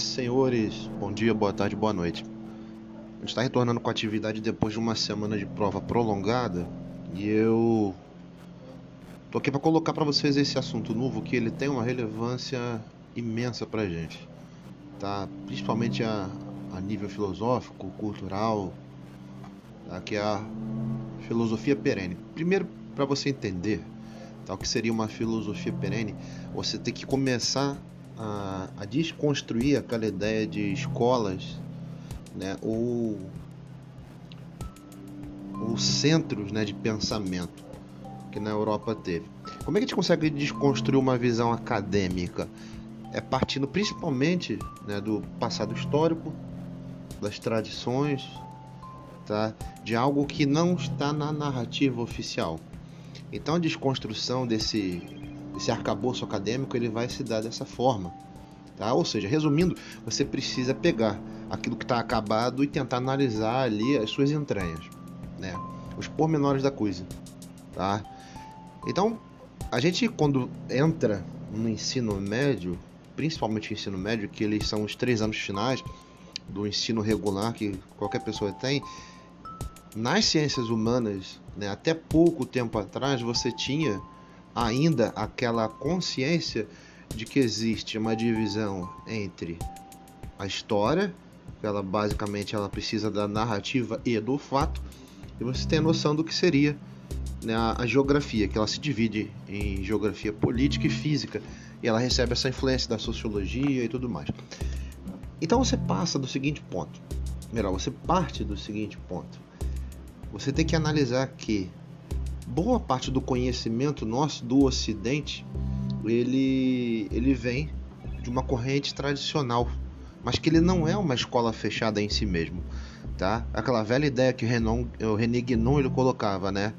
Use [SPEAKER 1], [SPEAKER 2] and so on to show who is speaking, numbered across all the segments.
[SPEAKER 1] senhores. Bom dia, boa tarde, boa noite. A gente está retornando com a atividade depois de uma semana de prova prolongada e eu tô aqui para colocar para vocês esse assunto novo que ele tem uma relevância imensa para gente, tá? Principalmente a, a nível filosófico, cultural, tá? que é a filosofia perene. Primeiro, para você entender tá? o que seria uma filosofia perene, você tem que começar a, a desconstruir aquela ideia de escolas né, ou, ou centros né, de pensamento que na Europa teve. Como é que a gente consegue desconstruir uma visão acadêmica? É partindo principalmente né, do passado histórico, das tradições, tá? de algo que não está na narrativa oficial. Então a desconstrução desse esse arcabouço acadêmico ele vai se dar dessa forma. Tá? Ou seja, resumindo, você precisa pegar aquilo que está acabado e tentar analisar ali as suas entranhas, né? os pormenores da coisa. Tá? Então, a gente quando entra no ensino médio, principalmente ensino médio, que eles são os três anos finais do ensino regular que qualquer pessoa tem, nas ciências humanas, né, até pouco tempo atrás, você tinha ainda aquela consciência de que existe uma divisão entre a história, que ela basicamente ela precisa da narrativa e do fato, e você tem a noção do que seria né, a geografia, que ela se divide em geografia política e física, e ela recebe essa influência da sociologia e tudo mais. Então você passa do seguinte ponto, melhor, você parte do seguinte ponto. Você tem que analisar que boa parte do conhecimento nosso do Ocidente ele, ele vem de uma corrente tradicional, mas que ele não é uma escola fechada em si mesmo, tá? Aquela velha ideia que o, Renan, o René Guénon ele colocava, né?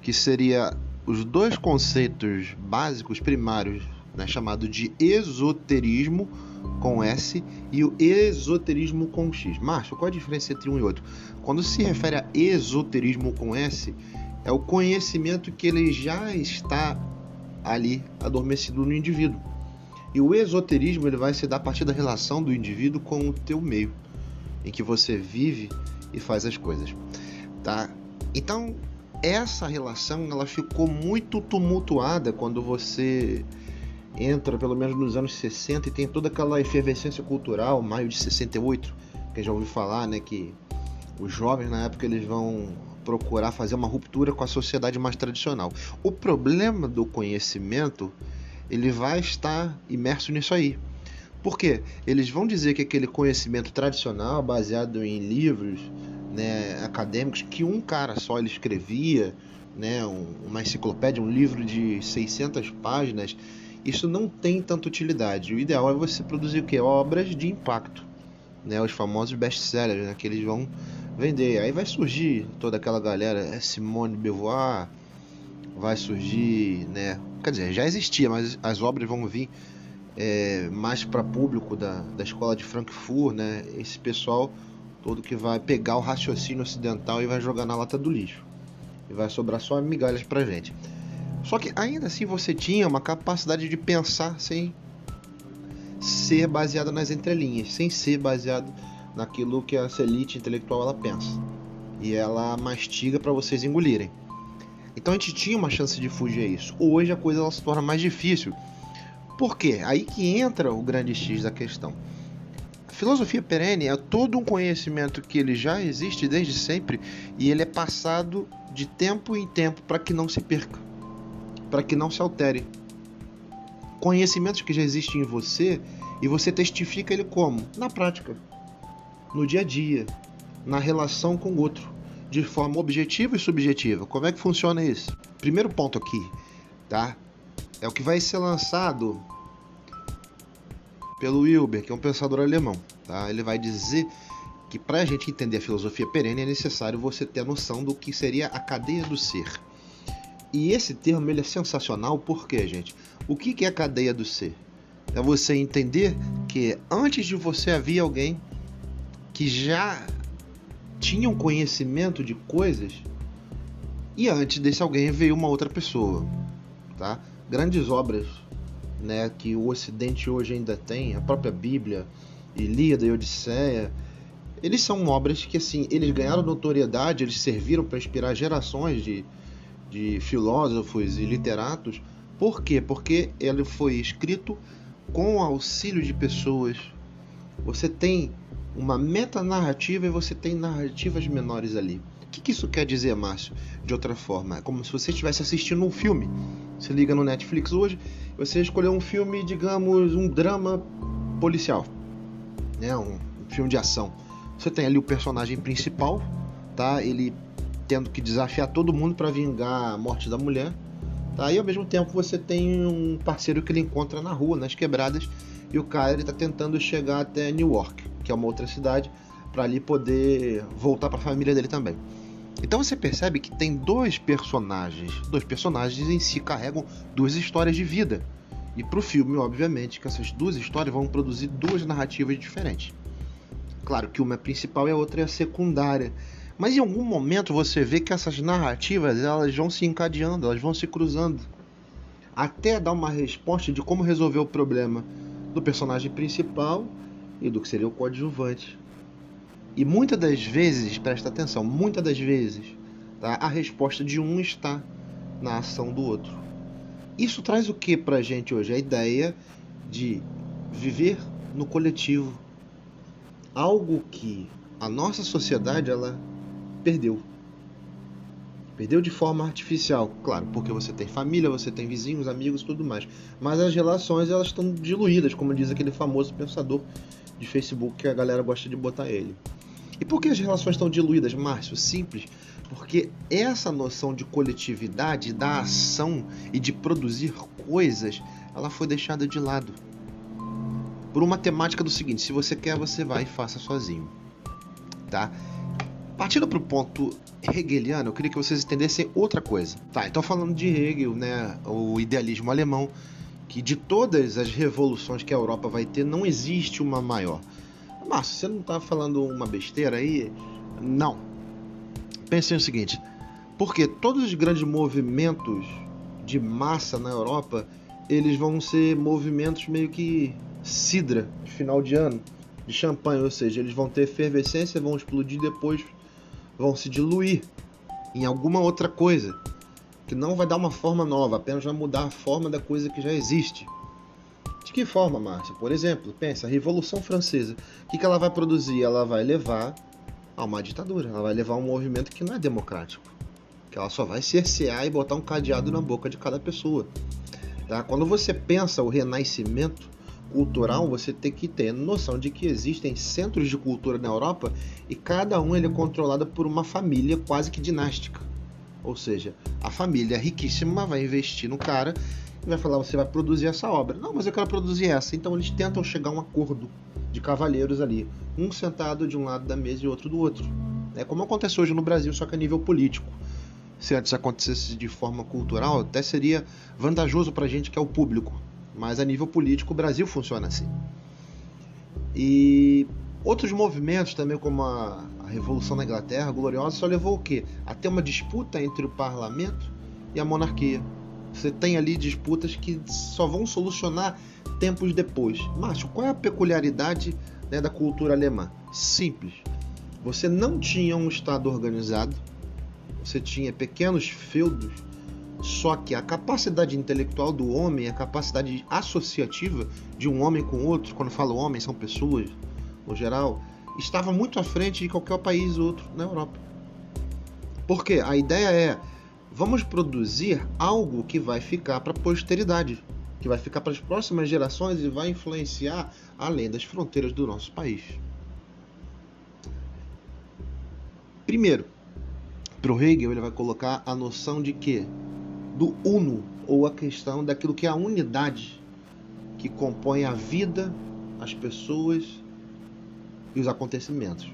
[SPEAKER 1] Que seria os dois conceitos básicos primários, né, chamado de esoterismo com S e o esoterismo com X. Márcio, qual a diferença entre um e outro? Quando se refere a esoterismo com S, é o conhecimento que ele já está ali adormecido no indivíduo. E o esoterismo ele vai se dar a partir da relação do indivíduo com o teu meio, em que você vive e faz as coisas. Tá? Então, essa relação ela ficou muito tumultuada quando você entra pelo menos nos anos 60 e tem toda aquela efervescência cultural, maio de 68, que já ouviu falar, né, que os jovens na época eles vão procurar fazer uma ruptura com a sociedade mais tradicional. O problema do conhecimento, ele vai estar imerso nisso aí. Por quê? Eles vão dizer que aquele conhecimento tradicional, baseado em livros né, acadêmicos, que um cara só ele escrevia, né, uma enciclopédia, um livro de 600 páginas, isso não tem tanta utilidade. O ideal é você produzir o quê? Obras de impacto, né? Os famosos best-sellers, né? Que eles vão vender. Aí vai surgir toda aquela galera, é Simone Beauvoir, vai surgir, né? Quer dizer, já existia, mas as obras vão vir é, mais para público da, da escola de Frankfurt, né? Esse pessoal todo que vai pegar o raciocínio ocidental e vai jogar na lata do lixo. E vai sobrar só migalhas pra gente. Só que ainda assim você tinha uma capacidade de pensar sem ser baseado nas entrelinhas, sem ser baseado naquilo que a elite intelectual ela pensa. E ela mastiga para vocês engolirem. Então a gente tinha uma chance de fugir a isso. Hoje a coisa ela se torna mais difícil. Por quê? Aí que entra o grande X da questão. A filosofia perene é todo um conhecimento que ele já existe desde sempre e ele é passado de tempo em tempo para que não se perca para que não se altere. Conhecimentos que já existem em você e você testifica ele como? Na prática, no dia a dia, na relação com o outro, de forma objetiva e subjetiva. Como é que funciona isso? Primeiro ponto aqui, tá? É o que vai ser lançado pelo Wilber, que é um pensador alemão, tá? Ele vai dizer que para a gente entender a filosofia perene é necessário você ter a noção do que seria a cadeia do ser. E esse termo ele é sensacional porque, gente, o que é a cadeia do ser? É você entender que antes de você havia alguém que já tinha um conhecimento de coisas e antes desse alguém veio uma outra pessoa, tá? Grandes obras né, que o Ocidente hoje ainda tem, a própria Bíblia, Ilíada e Odisseia, eles são obras que assim eles ganharam notoriedade, eles serviram para inspirar gerações de, de filósofos e literatos. Por quê? Porque ele foi escrito com auxílio de pessoas. Você tem uma metanarrativa e você tem narrativas menores ali. O que, que isso quer dizer, Márcio? De outra forma, é como se você estivesse assistindo um filme. Você liga no Netflix hoje, você escolheu um filme, digamos, um drama policial, né? um filme de ação. Você tem ali o personagem principal, tá? Ele tendo que desafiar todo mundo para vingar a morte da mulher, tá? E ao mesmo tempo você tem um parceiro que ele encontra na rua, nas quebradas, e o cara ele tá tentando chegar até Newark, que é uma outra cidade, para ali poder voltar para a família dele também. Então você percebe que tem dois personagens, dois personagens em si carregam duas histórias de vida. E para o filme, obviamente, que essas duas histórias vão produzir duas narrativas diferentes. Claro que uma é principal e a outra é secundária. Mas em algum momento você vê que essas narrativas elas vão se encadeando, elas vão se cruzando. Até dar uma resposta de como resolver o problema do personagem principal e do que seria o coadjuvante. E muitas das vezes, presta atenção, muitas das vezes, tá, a resposta de um está na ação do outro. Isso traz o que pra gente hoje? A ideia de viver no coletivo, algo que a nossa sociedade ela perdeu. Perdeu de forma artificial, claro, porque você tem família, você tem vizinhos, amigos, tudo mais. Mas as relações elas estão diluídas, como diz aquele famoso pensador de Facebook que a galera gosta de botar ele. E por que as relações estão diluídas, Márcio? Simples, porque essa noção de coletividade, da ação e de produzir coisas, ela foi deixada de lado por uma temática do seguinte: se você quer, você vai e faça sozinho, tá? Partindo para o ponto hegeliano, eu queria que vocês entendessem outra coisa. Tá, então falando de Hegel, né, o idealismo alemão, que de todas as revoluções que a Europa vai ter, não existe uma maior. Márcio, você não está falando uma besteira aí? Não. Pensem o seguinte, porque todos os grandes movimentos de massa na Europa, eles vão ser movimentos meio que cidra de final de ano, de champanhe, ou seja, eles vão ter efervescência, vão explodir depois vão se diluir em alguma outra coisa que não vai dar uma forma nova, apenas vai mudar a forma da coisa que já existe. De que forma, Márcia? Por exemplo, pensa, a Revolução Francesa, o que, ela vai produzir? Ela vai levar a uma ditadura, ela vai levar a um movimento que não é democrático, que ela só vai cercear e botar um cadeado na boca de cada pessoa. Tá? Quando você pensa o renascimento, cultural, você tem que ter noção de que existem centros de cultura na Europa e cada um ele é controlado por uma família quase que dinástica. Ou seja, a família riquíssima vai investir no cara e vai falar: você vai produzir essa obra. Não, mas eu quero produzir essa. Então eles tentam chegar a um acordo de cavalheiros ali, um sentado de um lado da mesa e outro do outro. É como acontece hoje no Brasil, só que a nível político. Se antes acontecesse de forma cultural, até seria vantajoso para a gente que é o público mas a nível político o Brasil funciona assim. E outros movimentos também, como a, a Revolução na Inglaterra, gloriosa, só levou o quê? A ter uma disputa entre o parlamento e a monarquia. Você tem ali disputas que só vão solucionar tempos depois. Márcio, qual é a peculiaridade né, da cultura alemã? Simples. Você não tinha um Estado organizado, você tinha pequenos feudos só que a capacidade intelectual do homem, a capacidade associativa de um homem com outro, quando falo homem, são pessoas no geral, estava muito à frente de qualquer país outro na Europa. Porque a ideia é vamos produzir algo que vai ficar para a posteridade, que vai ficar para as próximas gerações e vai influenciar além das fronteiras do nosso país. Primeiro, para o Hegel ele vai colocar a noção de que do uno, ou a questão daquilo que é a unidade que compõe a vida, as pessoas e os acontecimentos.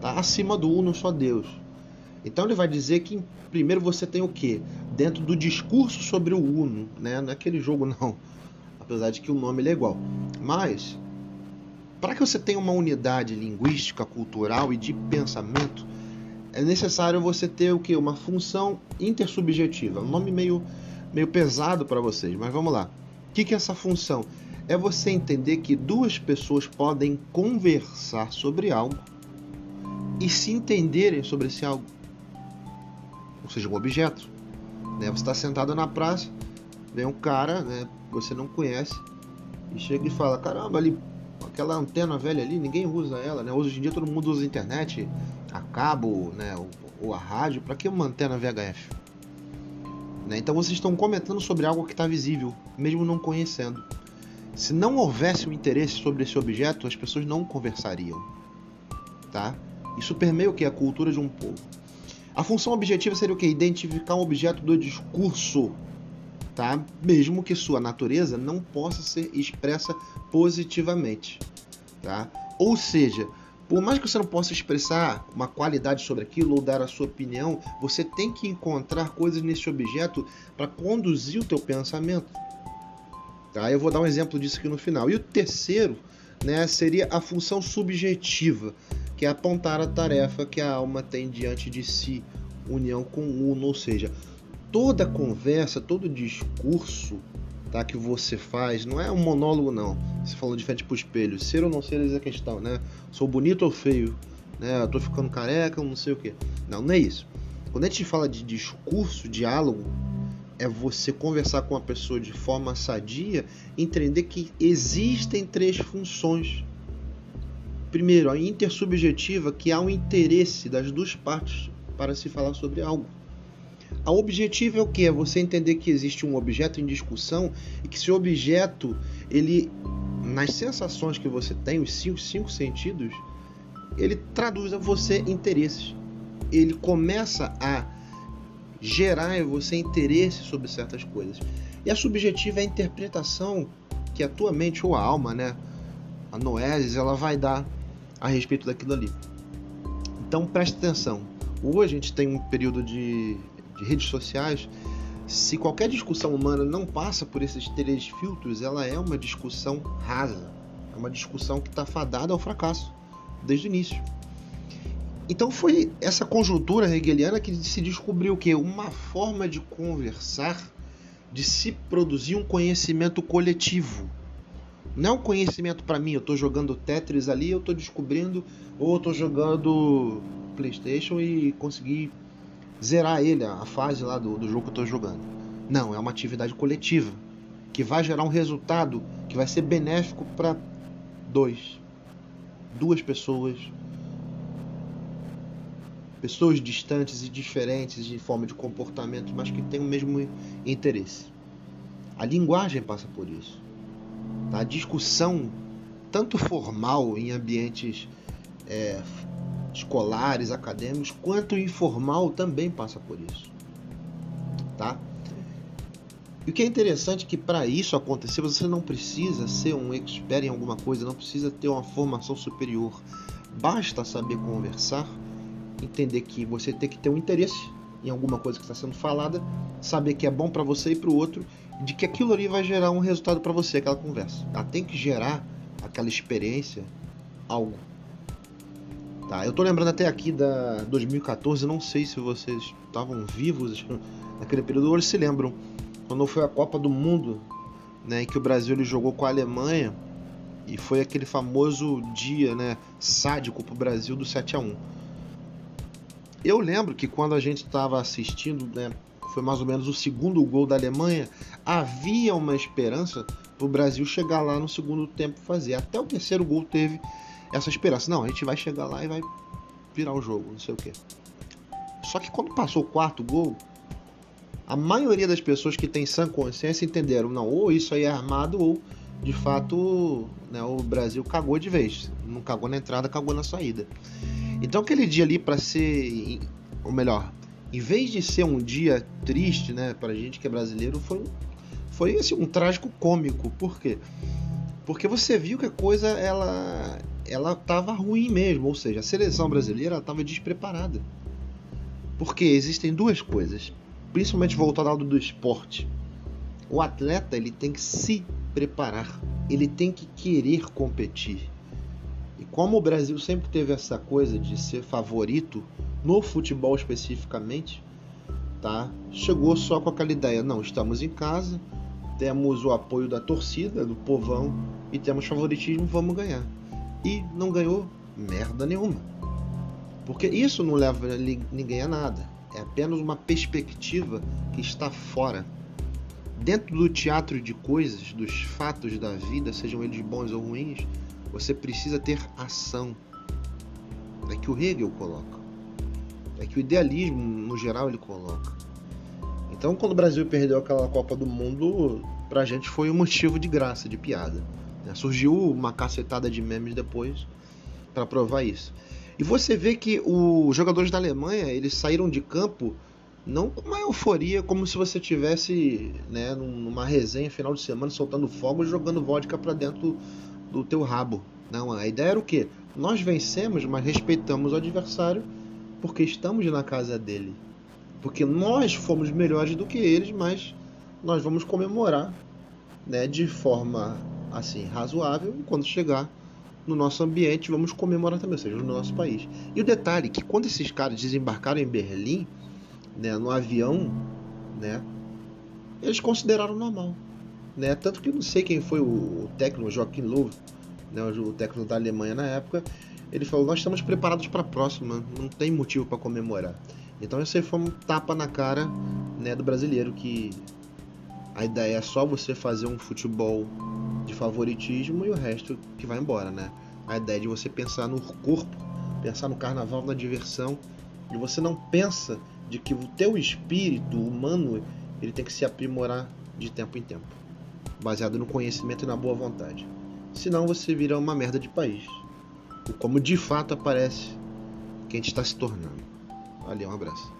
[SPEAKER 1] Tá? Acima do uno só Deus. Então ele vai dizer que primeiro você tem o que? Dentro do discurso sobre o uno, né? não é aquele jogo não, apesar de que o nome é igual. Mas, para que você tenha uma unidade linguística, cultural e de pensamento, é necessário você ter o que? Uma função intersubjetiva. Um nome meio, meio pesado para vocês, mas vamos lá. que, que é essa função? É você entender que duas pessoas podem conversar sobre algo e se entenderem sobre esse algo. Ou seja, um objeto. Né? Você está sentado na praça, vem um cara, né, que você não conhece, e chega e fala: Caramba, ali, aquela antena velha ali, ninguém usa ela. Né? Hoje em dia todo mundo usa internet, a cabo, né, ou, ou a rádio. Para que uma antena VHF? Né? Então vocês estão comentando sobre algo que está visível, mesmo não conhecendo. Se não houvesse um interesse sobre esse objeto, as pessoas não conversariam. Tá? Isso permeia o que? A cultura de um povo. A função objetiva seria o que? Identificar um objeto do discurso, tá? Mesmo que sua natureza não possa ser expressa positivamente, tá? Ou seja, por mais que você não possa expressar uma qualidade sobre aquilo ou dar a sua opinião, você tem que encontrar coisas nesse objeto para conduzir o teu pensamento. Tá? Eu vou dar um exemplo disso aqui no final. E o terceiro né, seria a função subjetiva, que é apontar a tarefa que a alma tem diante de si, união com o uno, ou seja, toda conversa, todo discurso tá, que você faz, não é um monólogo não. Você falou de frente pro espelho, ser ou não ser é a questão, né? Sou bonito ou feio, né? Eu tô ficando careca, não sei o que. Não, não é isso. Quando a gente fala de discurso, diálogo, é você conversar com a pessoa de forma sadia, entender que existem três funções. Primeiro, a intersubjetiva, que há um interesse das duas partes para se falar sobre algo. A objetiva é o que? É você entender que existe um objeto em discussão e que esse objeto, ele, nas sensações que você tem, os cinco, cinco sentidos, ele traduz a você interesses. Ele começa a gerar em você interesse sobre certas coisas. E a subjetiva é a interpretação que a tua mente ou a alma, né, a noesis, ela vai dar a respeito daquilo ali. Então preste atenção. Hoje a gente tem um período de de redes sociais, se qualquer discussão humana não passa por esses três filtros, ela é uma discussão rasa, é uma discussão que está fadada ao fracasso desde o início. Então foi essa conjuntura hegeliana que se descobriu que uma forma de conversar, de se produzir um conhecimento coletivo. Não é um conhecimento para mim, eu estou jogando Tetris ali, eu estou descobrindo, ou eu estou jogando PlayStation e consegui zerar ele, a fase lá do, do jogo que eu estou jogando. Não, é uma atividade coletiva que vai gerar um resultado que vai ser benéfico para dois, duas pessoas, pessoas distantes e diferentes de forma de comportamento, mas que têm o mesmo interesse. A linguagem passa por isso. Tá? A discussão, tanto formal em ambientes é, escolares, acadêmicos, quanto informal também passa por isso. Tá? E o que é interessante é que para isso acontecer, você não precisa ser um expert em alguma coisa, não precisa ter uma formação superior. Basta saber conversar, entender que você tem que ter um interesse em alguma coisa que está sendo falada, saber que é bom para você e para o outro, de que aquilo ali vai gerar um resultado para você, aquela conversa. Ela tem que gerar aquela experiência, algo. Tá, eu tô lembrando até aqui da 2014, não sei se vocês estavam vivos naquele período ou se lembram, quando foi a Copa do Mundo, né, em que o Brasil ele jogou com a Alemanha e foi aquele famoso dia, né, sádico pro Brasil do 7 a 1. Eu lembro que quando a gente estava assistindo, né, foi mais ou menos o segundo gol da Alemanha, havia uma esperança pro Brasil chegar lá no segundo tempo fazer. Até o terceiro gol teve essa esperança. Não, a gente vai chegar lá e vai virar o jogo, não sei o que. Só que quando passou o quarto gol, a maioria das pessoas que tem sã consciência entenderam, não, ou isso aí é armado, ou de fato né, o Brasil cagou de vez. Não cagou na entrada, cagou na saída. Então aquele dia ali para ser, ou melhor, em vez de ser um dia triste, né, pra gente que é brasileiro, foi, foi assim, um trágico cômico. Por quê? Porque você viu que a coisa ela ela estava ruim mesmo, ou seja, a seleção brasileira estava despreparada. Porque existem duas coisas, principalmente voltado ao do esporte. O atleta ele tem que se preparar, ele tem que querer competir. E como o Brasil sempre teve essa coisa de ser favorito no futebol especificamente, tá? Chegou só com aquela ideia, não, estamos em casa, temos o apoio da torcida, do povão e temos favoritismo, vamos ganhar. E não ganhou merda nenhuma. Porque isso não leva ninguém a nada. É apenas uma perspectiva que está fora. Dentro do teatro de coisas, dos fatos da vida, sejam eles bons ou ruins, você precisa ter ação. É que o Hegel coloca. É que o idealismo, no geral, ele coloca. Então, quando o Brasil perdeu aquela Copa do Mundo, pra gente foi um motivo de graça, de piada. Né? Surgiu uma cacetada de memes depois para provar isso. E você vê que os jogadores da Alemanha, eles saíram de campo não com uma euforia como se você tivesse, né, numa resenha final de semana soltando fogo e jogando vodka para dentro do teu rabo. Não, a ideia era o quê? Nós vencemos, mas respeitamos o adversário porque estamos na casa dele. Porque nós fomos melhores do que eles, mas nós vamos comemorar, né, de forma assim razoável quando chegar no nosso ambiente, vamos comemorar também, ou seja, no nosso país. E o detalhe é que quando esses caras desembarcaram em Berlim, né, no avião, né, eles consideraram normal. Né? Tanto que eu não sei quem foi o, técnico, Joaquim Löw, né, o técnico da Alemanha na época, ele falou: Nós estamos preparados para a próxima, não tem motivo para comemorar. Então, esse foi um tapa na cara né, do brasileiro que a ideia é só você fazer um futebol favoritismo e o resto que vai embora, né? A ideia de você pensar no corpo, pensar no carnaval, na diversão, e você não pensa de que o teu espírito humano ele tem que se aprimorar de tempo em tempo, baseado no conhecimento e na boa vontade. Senão você vira uma merda de país. Como de fato aparece que a gente está se tornando. Valeu, um abraço.